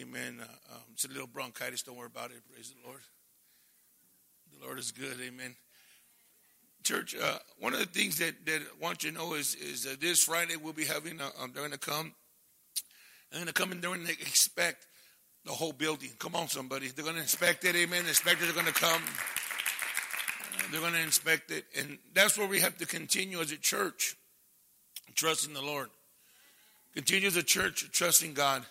Amen. Uh, um, it's a little bronchitis. Don't worry about it. Praise the Lord. The Lord is good. Amen. Church, uh, one of the things that, that I want you to know is, is that this Friday we'll be having, a, um, they're going to come. They're going to come and they're going to expect the whole building. Come on, somebody. They're going to inspect it. Amen. The inspectors are going to come. Uh, they're going to inspect it. And that's where we have to continue as a church, trusting the Lord. Continue as a church, trusting God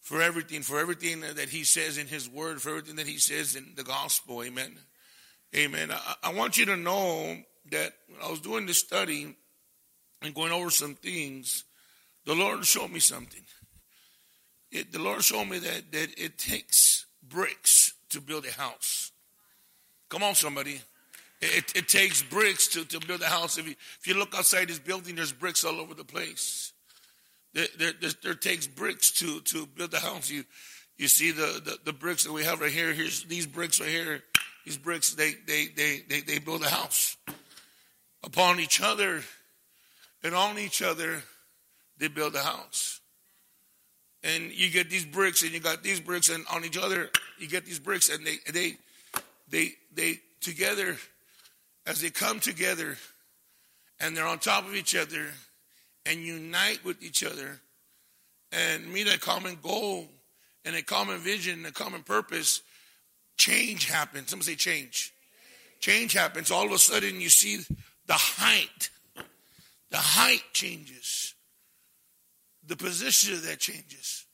for everything, for everything that He says in His Word, for everything that He says in the gospel. Amen. Amen. I, I want you to know that when I was doing this study and going over some things, the Lord showed me something. It, the Lord showed me that, that it takes bricks to build a house. Come on, somebody. It, it takes bricks to, to build a house. If you, if you look outside this building, there's bricks all over the place. There, there, there, takes bricks to, to build the house. You, you see the, the, the, bricks that we have right here. Here's these bricks right here. These bricks, they, they, they, they, they build a house. Upon each other and on each other, they build a house. And you get these bricks and you got these bricks and on each other, you get these bricks and they, they, they, they together, as they come together and they're on top of each other, and unite with each other and meet a common goal and a common vision, a common purpose, change happens. Someone say change. Change happens. All of a sudden, you see the height. The height changes. The position of that changes.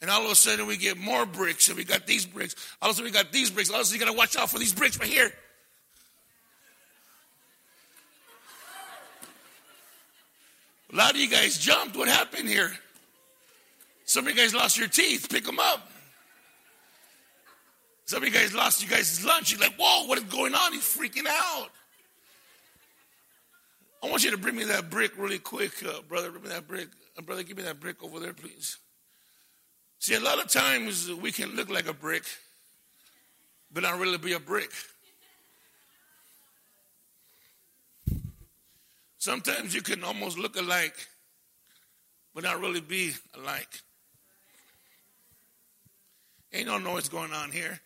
And all of a sudden, we get more bricks, and we got these bricks. All of a sudden, we got these bricks. All of a sudden, you got to watch out for these bricks right here. A lot of you guys jumped. What happened here? Some of you guys lost your teeth. Pick them up. Some of you guys lost you guys' lunch. You're like, whoa, what is going on? He's freaking out. I want you to bring me that brick really quick, uh, brother. Bring me that brick. Uh, brother, give me that brick over there, please. See, a lot of times we can look like a brick, but not really be a brick. Sometimes you can almost look alike, but not really be alike. Ain't no noise going on here.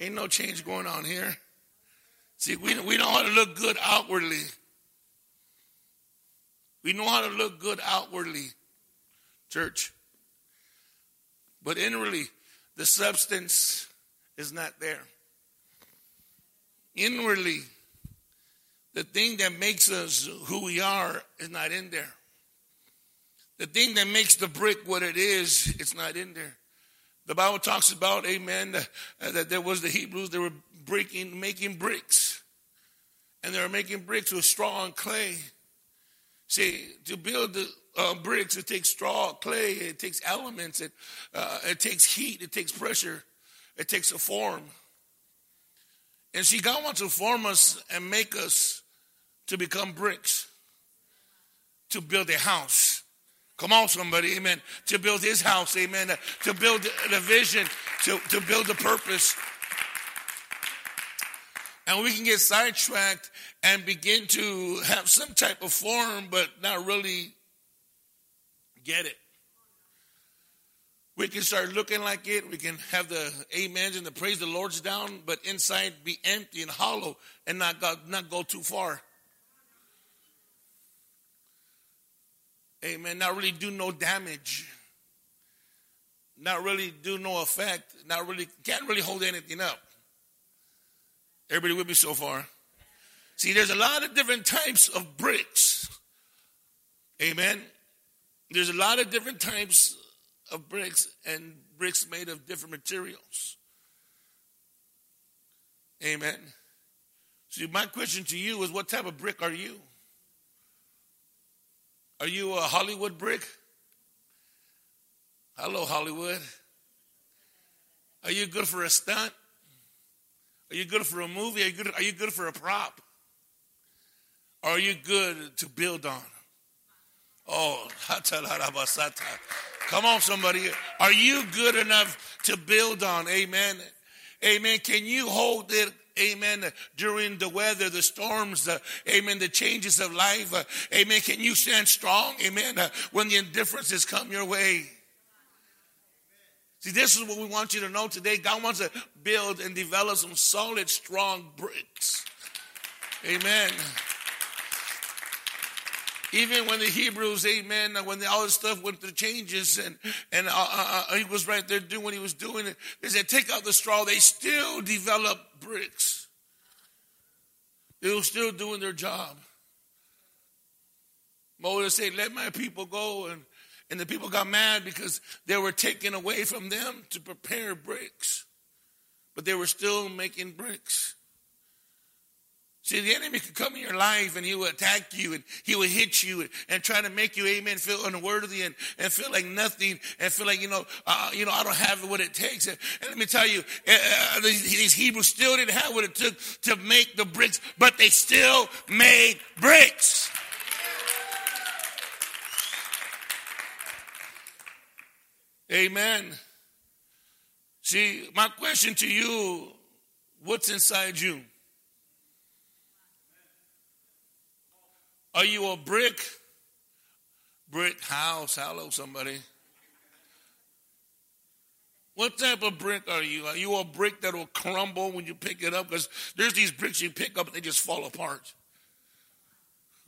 Ain't no change going on here. See, we, we know how to look good outwardly. We know how to look good outwardly, church. But inwardly, the substance is not there. Inwardly, the thing that makes us who we are is not in there. The thing that makes the brick what it is, it's not in there. The Bible talks about, amen, that, that there was the Hebrews, they were breaking, making bricks. And they were making bricks with straw and clay. See, to build the uh, bricks, it takes straw, clay, it takes elements, it, uh, it takes heat, it takes pressure, it takes a form. And see, God wants to form us and make us to become bricks, to build a house. Come on, somebody, amen. To build his house, amen. To build the vision, to, to build the purpose. And we can get sidetracked and begin to have some type of form, but not really get it. We can start looking like it. We can have the amens and the praise the Lord's down, but inside be empty and hollow and not go, not go too far. Amen. Not really do no damage. Not really do no effect. Not really, can't really hold anything up. Everybody with me so far? See, there's a lot of different types of bricks. Amen. There's a lot of different types of bricks and bricks made of different materials. Amen. See, my question to you is what type of brick are you? Are you a Hollywood brick? Hello, Hollywood. Are you good for a stunt? Are you good for a movie? Are you good, are you good for a prop? are you good to build on? Oh, come on, somebody. Are you good enough to build on? Amen. Amen. Can you hold it amen, during the weather, the storms, uh, amen, the changes of life, uh, amen. Can you stand strong, amen, uh, when the indifferences come your way? See, this is what we want you to know today. God wants to build and develop some solid, strong bricks. Amen. Even when the Hebrews, amen, when the, all this stuff went through changes and, and uh, uh, uh, he was right there doing what he was doing, they said, take out the straw. They still developed bricks. They were still doing their job. Moses said, let my people go. And, and the people got mad because they were taken away from them to prepare bricks. But they were still making bricks. See, the enemy could come in your life and he will attack you and he will hit you and, and try to make you, amen, feel unworthy and, and feel like nothing and feel like, you know, uh, you know, I don't have what it takes. And, and let me tell you, uh, uh these Hebrews still didn't have what it took to make the bricks, but they still made bricks. Amen. See, my question to you, what's inside you? Are you a brick? Brick house. Hello, somebody. What type of brick are you? Are you a brick that will crumble when you pick it up? Because there's these bricks you pick up and they just fall apart.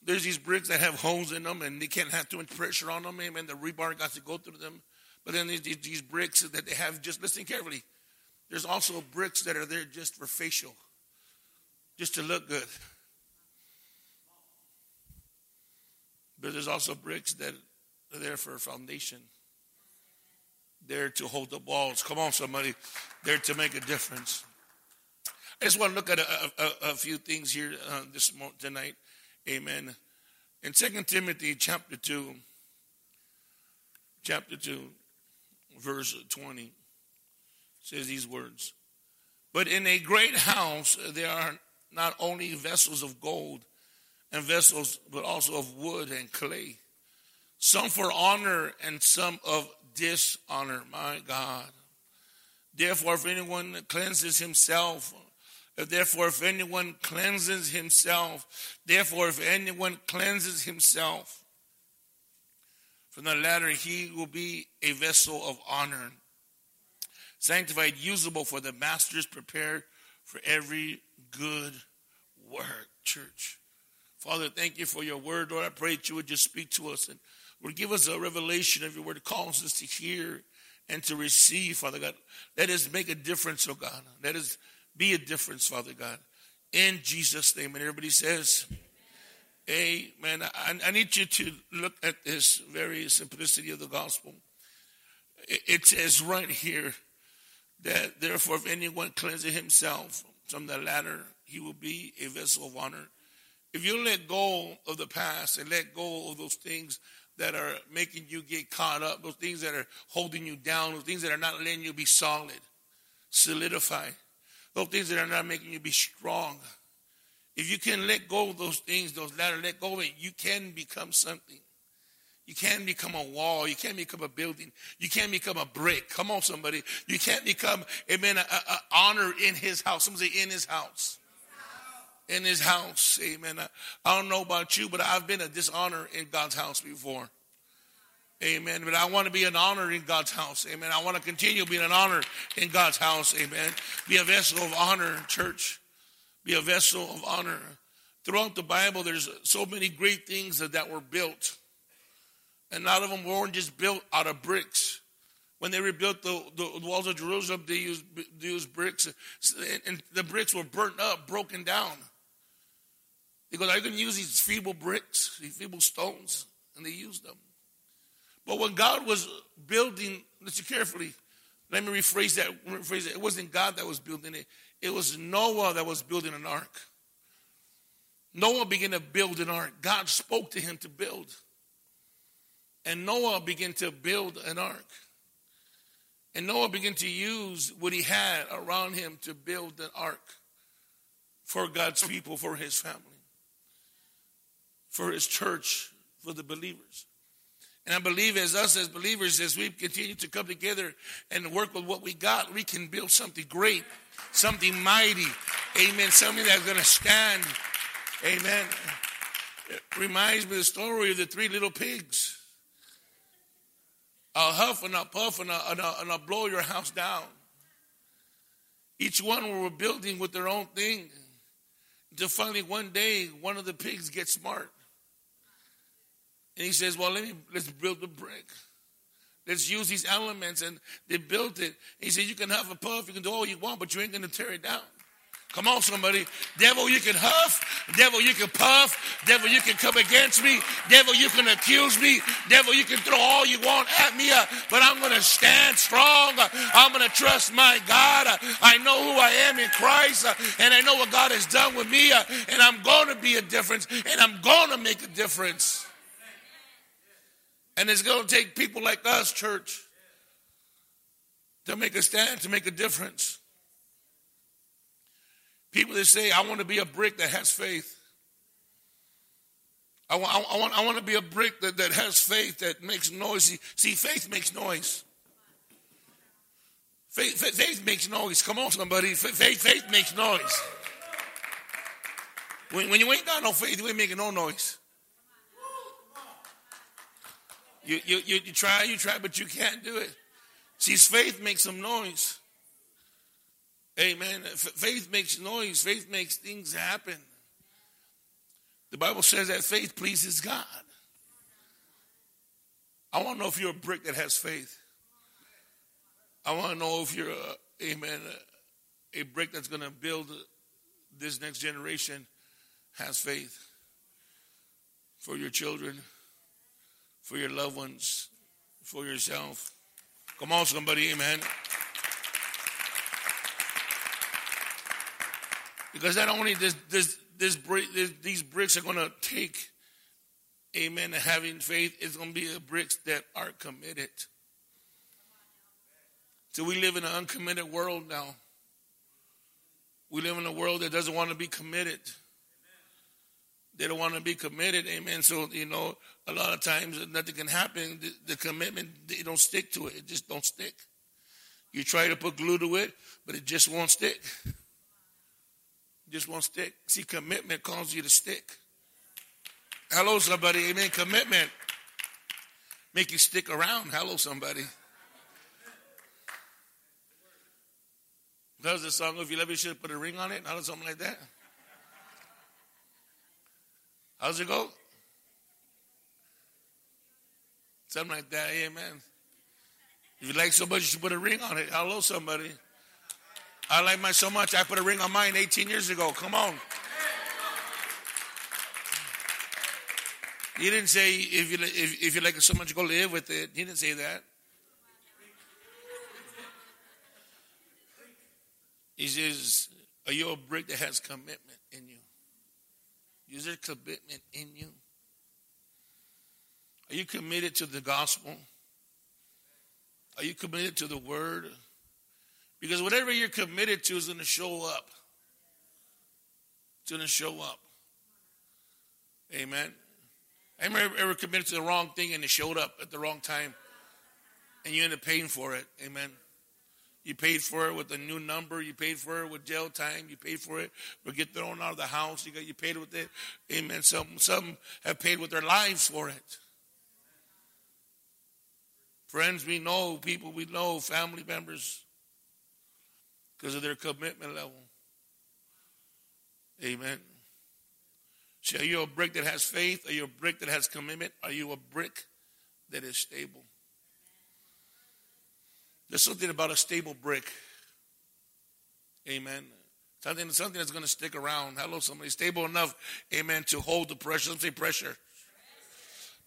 There's these bricks that have holes in them and they can't have too much pressure on them. Amen. The rebar got to go through them. But then these, these bricks that they have, just listen carefully. There's also bricks that are there just for facial, just to look good. But there's also bricks that are there for a foundation. There to hold the walls. Come on, somebody. There to make a difference. I just want to look at a, a, a few things here uh, this tonight. Amen. In Second Timothy chapter 2, chapter 2, verse 20, says these words. But in a great house there are not only vessels of gold and vessels, but also of wood and clay. Some for honor and some of dishonor. My God. Therefore, if anyone cleanses himself, therefore, if anyone cleanses himself, therefore, if anyone cleanses himself from the latter, he will be a vessel of honor, sanctified, usable for the masters, prepared for every good work. Church. Father, thank you for your word, Lord. I pray that you would just speak to us and would give us a revelation of your word. Calls us to hear and to receive, Father God. Let us make a difference, oh God. Let us be a difference, Father God. In Jesus' name. And everybody says, Amen. I, I need you to look at this very simplicity of the gospel. It says right here that therefore, if anyone cleanses himself from the latter, he will be a vessel of honor if you let go of the past and let go of those things that are making you get caught up, those things that are holding you down, those things that are not letting you be solid, solidify, those things that are not making you be strong. If you can let go of those things, those latter, let go of it, you can become something. You can become a wall. You can become a building. You can become a brick. Come on, somebody. You can't become, amen, a, a honor in his house. Someone say in his house in his house. Amen. I don't know about you, but I've been a dishonor in God's house before. Amen. But I want to be an honor in God's house. Amen. I want to continue being an honor in God's house. Amen. Be a vessel of honor, church. Be a vessel of honor. Throughout the Bible, there's so many great things that, that were built. And a lot of them weren't just built out of bricks. When they rebuilt the, the walls of Jerusalem, they used, they used bricks. And the bricks were burnt up, broken down. Goes, Are you use these feeble bricks, these feeble stones? And they used them. But when God was building, listen carefully, let me rephrase that. Rephrase that. It wasn't God that was building it, it was Noah that was building an ark. Noah began to build an ark. God spoke to him to build. And Noah began to build an ark. And Noah began to use what he had around him to build an ark for God's people, for his family for his church, for the believers. And I believe as us as believers, as we continue to come together and work with what we got, we can build something great, something mighty. Amen. Something that's going to stand. Amen. It reminds me of the story of the three little pigs. I'll huff and I'll puff and I'll, and I'll, and I'll blow your house down. Each one we were building with their own thing. Until finally one day, one of the pigs gets smart. And he says, Well, let me let's build the brick. Let's use these elements. And they built it. He said, You can have a puff, you can do all you want, but you ain't gonna tear it down. Come on, somebody. Devil, you can huff. Devil, you can puff. Devil, you can come against me. Devil, you can accuse me. Devil, you can throw all you want at me. Uh, but I'm going to stand strong. Uh, I'm going to trust my God. Uh, I know who I am in Christ. Uh, and I know what God has done with me. Uh, and I'm going to be a difference. And I'm going to make a difference. And it's going to take people like us, church, to make a stand, to make a difference. People that say, I want to be a brick that has faith. I want, I want, I want to be a brick that, that has faith, that makes noise. See, faith makes noise. Faith, faith, faith, makes noise. Come on, somebody. Faith, faith makes noise. When, when you ain't got no faith, you ain't making no noise. You, you, you, you try, you try, but you can't do it. See, faith makes some noise. Amen. Faith makes noise, faith makes things happen. The Bible says that faith pleases God. I want to know if you're a brick that has faith. I want to know if you're, a, amen, a, a brick that's going to build this next generation has faith for your children, for your loved ones, for yourself. Come on, somebody, amen. Because not only this, this, this, this these bricks are going to take, amen, having faith, it's going to be bricks that are committed. So we live in an uncommitted world now. We live in a world that doesn't want to be committed. They don't want to be committed, amen. So, you know, a lot of times nothing can happen. The, the commitment, they don't stick to it. It just don't stick. You try to put glue to it, but it just won't stick just won't stick. See, commitment calls you to stick. Hello, somebody. Amen. Commitment make you stick around. Hello, somebody. That was the song, If You Love You Should Put a Ring on It. How does something like that? How's it go? Something like that. Amen. If you like so much, you should put a ring on it. Hello, somebody. I like mine so much, I put a ring on mine 18 years ago. Come on. He didn't say if you if, if you like it so much, go live with it. He didn't say that. He says, "Are you a brick that has commitment in you? Is there commitment in you? Are you committed to the gospel? Are you committed to the word?" Because whatever you're committed to is going to show up. It's going to show up. Amen. I ever committed to the wrong thing and it showed up at the wrong time. And you end up paying for it. Amen. You paid for it with a new number. You paid for it with jail time. You paid for it but get thrown out of the house. You got you paid with it. Amen. Some some have paid with their lives for it. Friends we know, people we know, family members because of their commitment level. Amen. So are you a brick that has faith? Are you a brick that has commitment? Are you a brick that is stable? There's something about a stable brick. Amen. Something, something that's going to stick around. Hello, somebody. Stable enough, amen, to hold the pressure. Don't say pressure.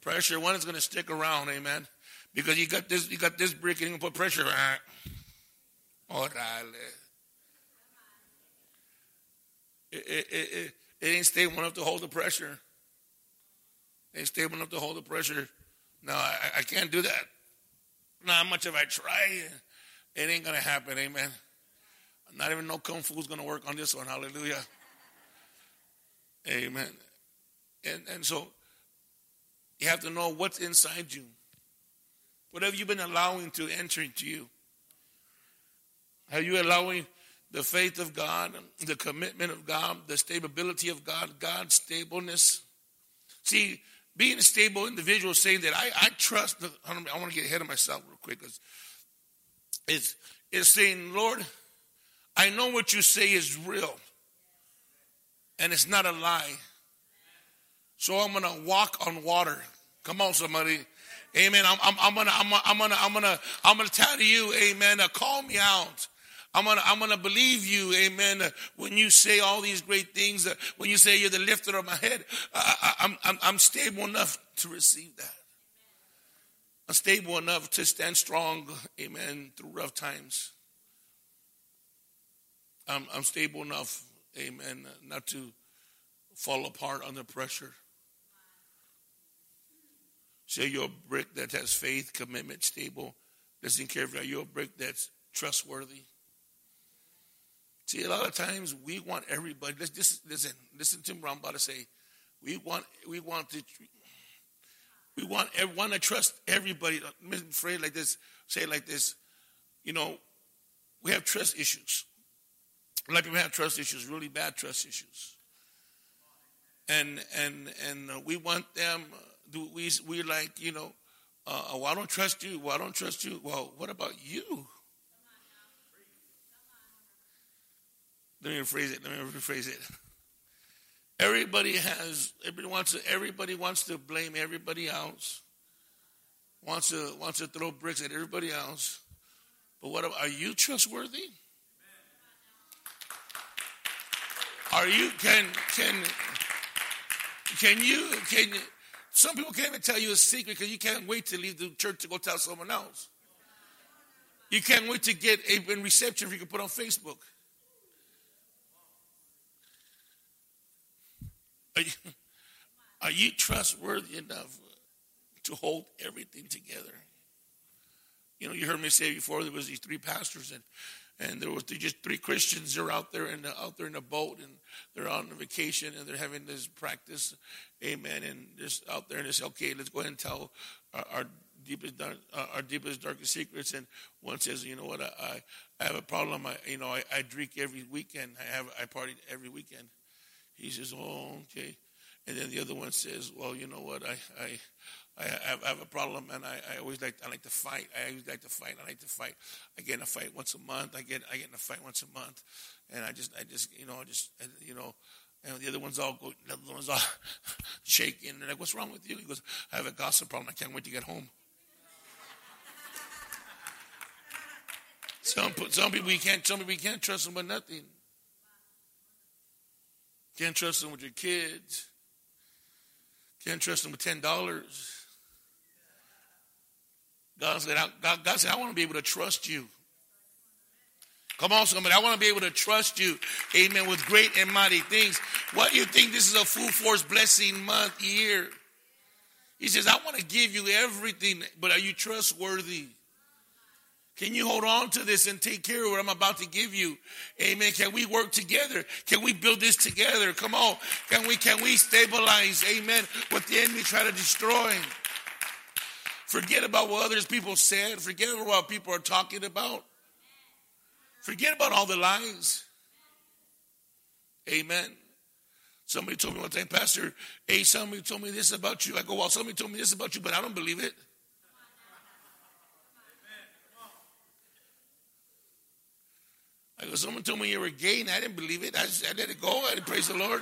Pressure, one is going to stick around, amen. Because you got this, you got this brick and you can put pressure. Orale. It, it, it, it, ain't stable enough to hold the pressure. It ain't stable enough to hold the pressure. No, I, I can't do that. Not much if I try. It ain't going to happen. Amen. Not even no kung fu is going to work on this one. Hallelujah. Amen. And, and so you have to know what's inside you. What have you been allowing to enter into you? Are you allowing the faith of God, the commitment of God, the stability of God, God's stableness? See, being a stable individual saying that I, I trust, the, I want to get ahead of myself real quick because it's, it's saying, Lord, I know what you say is real and it's not a lie. So I'm going to walk on water. Come on, somebody. Amen. I'm, I'm, I'm gonna, I'm, I'm gonna, I'm gonna, I'm gonna tell you, amen. Uh, call me out. I'm gonna, I'm gonna believe you, amen. When you say all these great things, when you say you're the lifter of my head, I, I'm, I'm, I'm stable enough to receive that. I'm stable enough to stand strong, amen, through rough times. I'm, I'm stable enough, amen, not to fall apart under pressure. Say you're a brick that has faith, commitment, stable, doesn't care if you're a brick that's trustworthy. See, a lot of times we want everybody. Let's just listen. Listen to what I'm about to say. We want. We want to. We want everyone to trust everybody. I'm afraid like this. Say like this. You know, we have trust issues. A lot of people have trust issues, really bad trust issues. And and and uh, we want them do we we like you know uh, oh, I don't trust you. Well, I don't trust you. Well, what about you? Let me rephrase it. Let me rephrase it. Everybody has. Everybody wants to. Everybody wants to blame everybody else. Wants to wants to throw bricks at everybody else. But what are you trustworthy? Are you can can can you can some people can't even tell you a secret because you can't wait to leave the church to go tell someone else. You can't wait to get a reception if you can put on Facebook. Are you, are you trustworthy enough to hold everything together? You know, you heard me say before there was these three pastors and and there was just three Christians. They're out there in the, out there in a boat, and they're on vacation, and they're having this practice, amen. And just out there, and they say, okay, let's go ahead and tell our, our deepest, dark, uh, our deepest, darkest secrets. And one says, you know what, I, I have a problem. I, you know, I, I drink every weekend. I have, I party every weekend. He says, oh, okay. And then the other one says, well, you know what, I, I, I have, I have, a problem, and I, I, always like I like to fight. I always like to fight. I like to fight. I get in a fight once a month. I get I get in a fight once a month, and I just I just you know just you know, and the other ones all go. The other ones all shaking. And they're like, "What's wrong with you?" He goes, "I have a gossip problem. I can't wait to get home." some some people you can't some people you can't trust them with nothing. Can't trust them with your kids. Can't trust them with ten dollars. God said, God, God said, I want to be able to trust you. Come on, somebody. I want to be able to trust you. Amen. With great and mighty things. What do you think this is a full force blessing month, year? He says, I want to give you everything, but are you trustworthy? Can you hold on to this and take care of what I'm about to give you? Amen. Can we work together? Can we build this together? Come on. Can we can we stabilize, amen, what the enemy try to destroy? Forget about what others people said. Forget about what people are talking about. Forget about all the lies. Amen. Somebody told me one time, Pastor, A, somebody told me this about you. I go, well, somebody told me this about you, but I don't believe it. I go, someone told me you were gay, and I didn't believe it. I, just, I let it go. I didn't praise the Lord.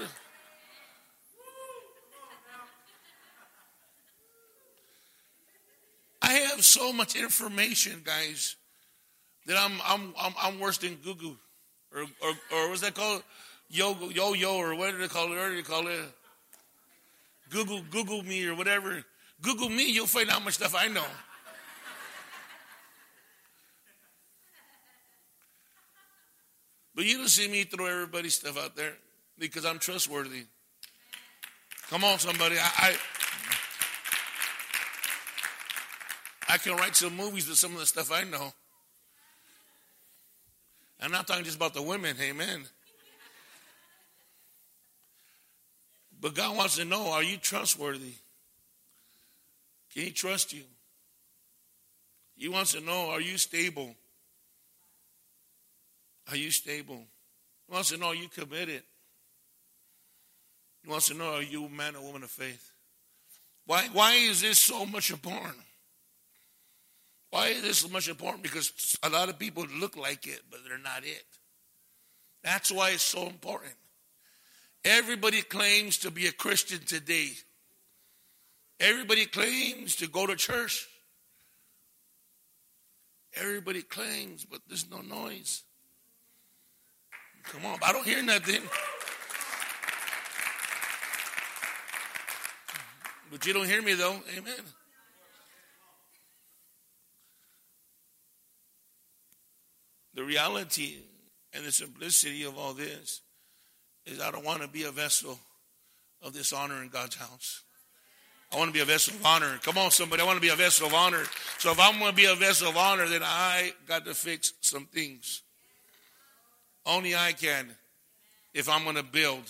I have so much information, guys, that I'm I'm I'm, I'm worse than Google, or or or what's that called? Yo yo yo, or what do they call it? Do they call it? Google Google me or whatever. Google me, you'll find out how much stuff I know. But you don't see me throw everybody's stuff out there because I'm trustworthy. Come on, somebody. I, I I can write some movies with some of the stuff I know. I'm not talking just about the women, amen. But God wants to know are you trustworthy? Can He trust you? He wants to know, are you stable? Are you stable? He wants to know, are you committed? He wants to know, are you a man or woman of faith? Why, why is this so much important? Why is this so much important? Because a lot of people look like it, but they're not it. That's why it's so important. Everybody claims to be a Christian today. Everybody claims to go to church. Everybody claims, but there's no noise. Come on, I don't hear nothing. But you don't hear me though. Amen. The reality and the simplicity of all this is I don't want to be a vessel of dishonor in God's house. I want to be a vessel of honor. Come on, somebody. I want to be a vessel of honor. So if I'm going to be a vessel of honor, then I got to fix some things. Only I can if I'm going to build.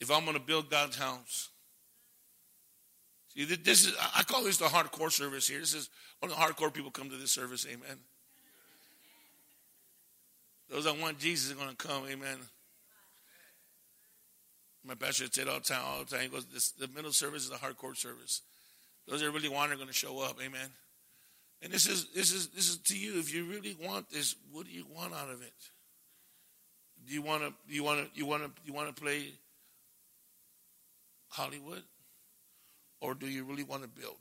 If I'm going to build God's house. See, this is, I call this the hardcore service here. This is one of the hardcore people come to this service. Amen. Those that want Jesus are going to come. Amen. My pastor said all the time, all the time, he goes, this, the middle service is a hardcore service. Those that really want are going to show up. Amen. And this is this is this is to you. If you really want this, what do you want out of it? Do you want to you want to you want to you want to play Hollywood? Or do you really want to build?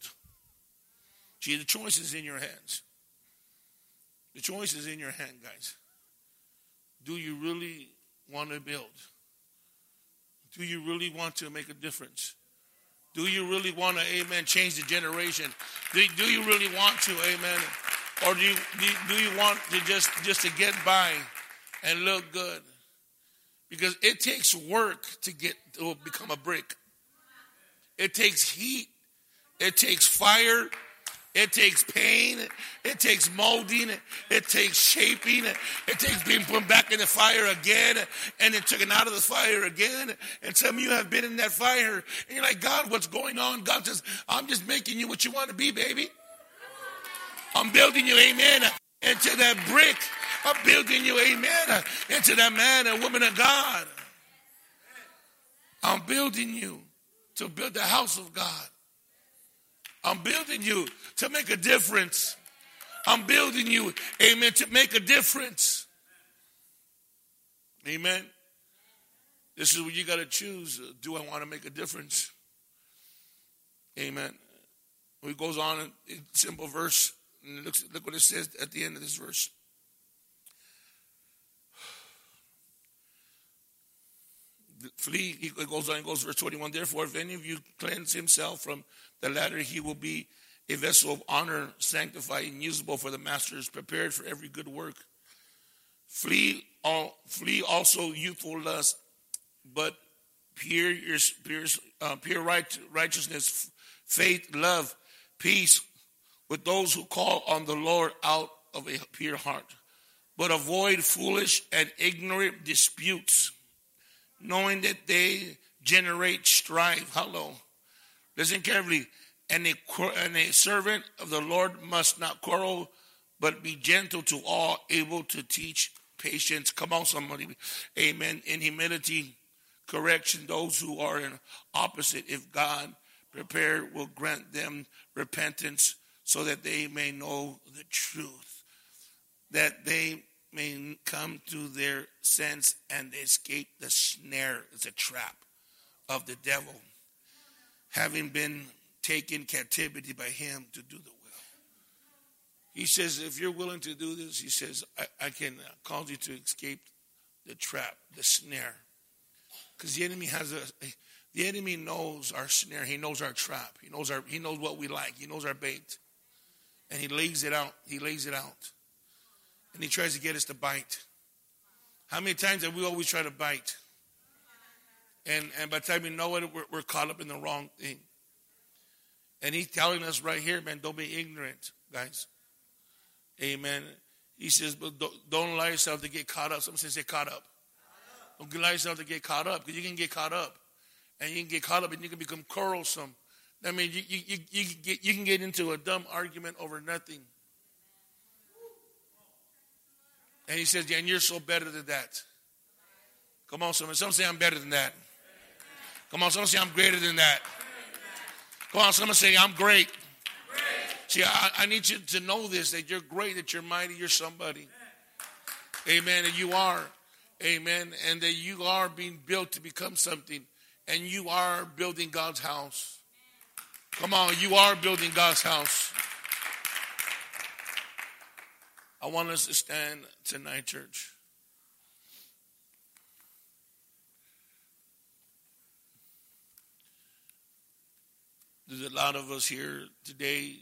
See, the choice is in your hands. The choice is in your hand, guys. Do you really want to build? Do you really want to make a difference? Do you really want to, amen, change the generation? Do, do you really want to, amen? Or do you, do, do you want to just, just to get by and look good? Because it takes work to get to become a brick. It takes heat. It takes fire. It takes pain. It takes molding. It takes shaping. It takes being put back in the fire again and then taken out of the fire again. And some of you have been in that fire and you're like, God, what's going on? God says, I'm just making you what you want to be, baby. I'm building you, amen, into that brick. I'm building you, amen, into that man and woman of God. I'm building you to build the house of God. I'm building you to make a difference. I'm building you, amen, to make a difference. Amen. This is what you got to choose. Uh, do I want to make a difference? Amen. He goes on in a simple verse, look, look what it says at the end of this verse. Flee, he goes on, he goes verse 21. Therefore, if any of you cleanse himself from the latter he will be a vessel of honor, sanctified and usable for the masters, prepared for every good work. Flee all, flee also youthful lust, but pure, pure, uh, pure right, righteousness, faith, love, peace with those who call on the Lord out of a pure heart. But avoid foolish and ignorant disputes, knowing that they generate strife. Hello. Listen carefully. And a, and a servant of the Lord must not quarrel, but be gentle to all, able to teach patience. Come on, somebody. Amen. In humility, correction, those who are in opposite, if God prepared, will grant them repentance so that they may know the truth, that they may come to their sense and escape the snare, the trap of the devil having been taken captivity by him to do the will. He says, if you're willing to do this, he says, I, I can uh, cause you to escape the trap, the snare. Because the enemy has a, the enemy knows our snare. He knows our trap. He knows our, he knows what we like. He knows our bait. And he lays it out. He lays it out. And he tries to get us to bite. How many times have we always tried to bite? And, and by the time we know it, we're, we're caught up in the wrong thing. And he's telling us right here, man, don't be ignorant, guys. Amen. He says, but don't, don't allow yourself to get caught up. Someone say caught up. Don't allow yourself to get caught up because you can get caught up. And you can get caught up and you can become quarrelsome. I mean, you, you, you, you, get, you can get into a dumb argument over nothing. And he says, yeah, and you're so better than that. Come on, someone. Some say I'm better than that. Come on, someone say I'm greater than that. Come on, someone say I'm great. See, I, I, need you to know this that you're great, that you're mighty, you're somebody. Amen. And you are. Amen. And that you are being built to become something. And you are building God's house. Come on, you are building God's house. I want us to stand tonight, church. There's a lot of us here today,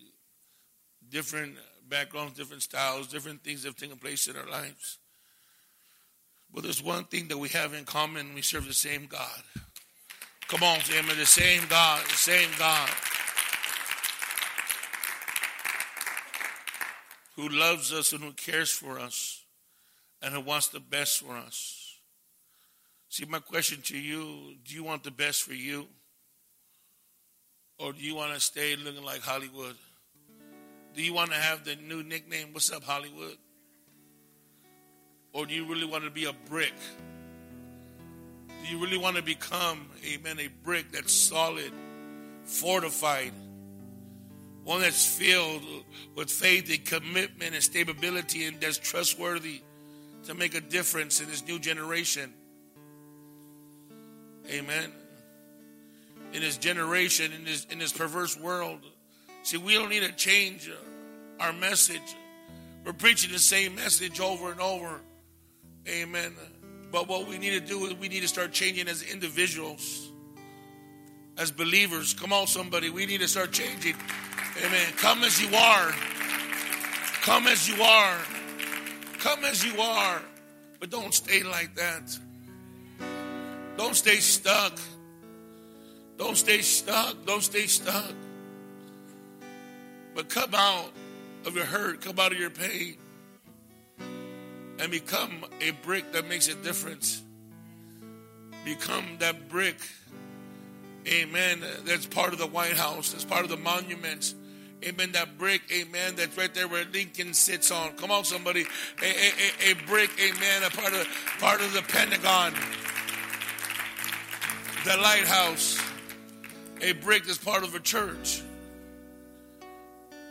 different backgrounds, different styles, different things have taken place in our lives. But there's one thing that we have in common we serve the same God. Come on, amen. The same God, the same God. Who loves us and who cares for us and who wants the best for us. See, my question to you do you want the best for you? Or do you want to stay looking like Hollywood? Do you want to have the new nickname, What's Up Hollywood? Or do you really want to be a brick? Do you really want to become, amen, a brick that's solid, fortified, one that's filled with faith and commitment and stability and that's trustworthy to make a difference in this new generation? Amen in this generation, in this, in this perverse world. See, we don't need to change uh, our message. We're preaching the same message over and over. Amen. But what we need to do is we need to start changing as individuals, as believers. Come on, somebody. We need to start changing. Amen. Come as you are. Come as you are. Come as you are. But don't stay like that. Don't stay stuck. Don't stay stuck. Don't stay stuck. But come out of your hurt, come out of your pain, and become a brick that makes a difference. Become that brick, amen, that's part of the White House, that's part of the monuments. Amen. That brick, amen, that's right there where Lincoln sits on. Come on, somebody. A, a, a brick, amen, a part of part of the Pentagon. The lighthouse a brick that's part of a church.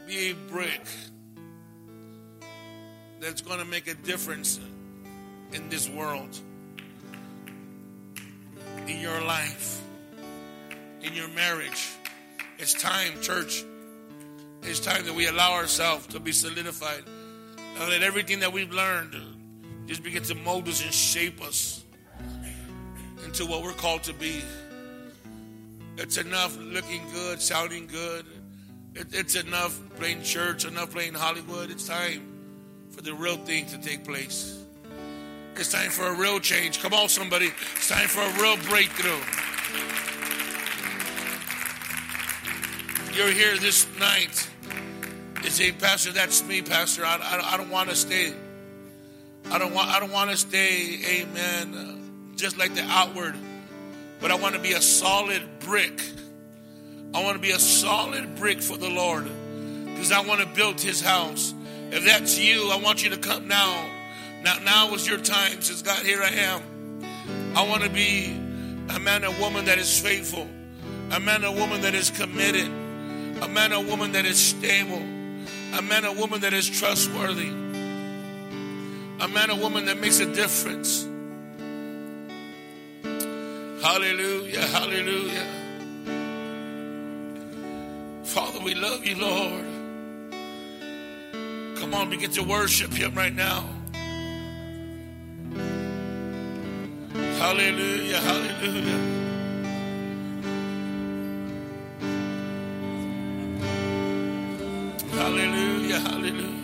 Be a brick that's going to make a difference in this world, in your life, in your marriage. It's time, church. It's time that we allow ourselves to be solidified and let everything that we've learned just begin to mold us and shape us into what we're called to be. It's enough looking good, sounding good. It, it's enough playing church, enough playing Hollywood. It's time for the real thing to take place. It's time for a real change. Come on, somebody. It's time for a real breakthrough. You're here this night. You say, Pastor, that's me, Pastor. I, I, I don't want to stay. I don't want. I don't want to stay. Amen. Just like the outward but I want to be a solid brick. I want to be a solid brick for the Lord because I want to build his house. If that's you, I want you to come now. Now, now is your time. Says God, here I am. I want to be a man or woman that is faithful, a man or woman that is committed, a man or woman that is stable, a man or woman that is trustworthy, a man or woman that makes a difference. Hallelujah, hallelujah. Father, we love you, Lord. Come on, begin to worship Him right now. Hallelujah, hallelujah. Hallelujah, hallelujah.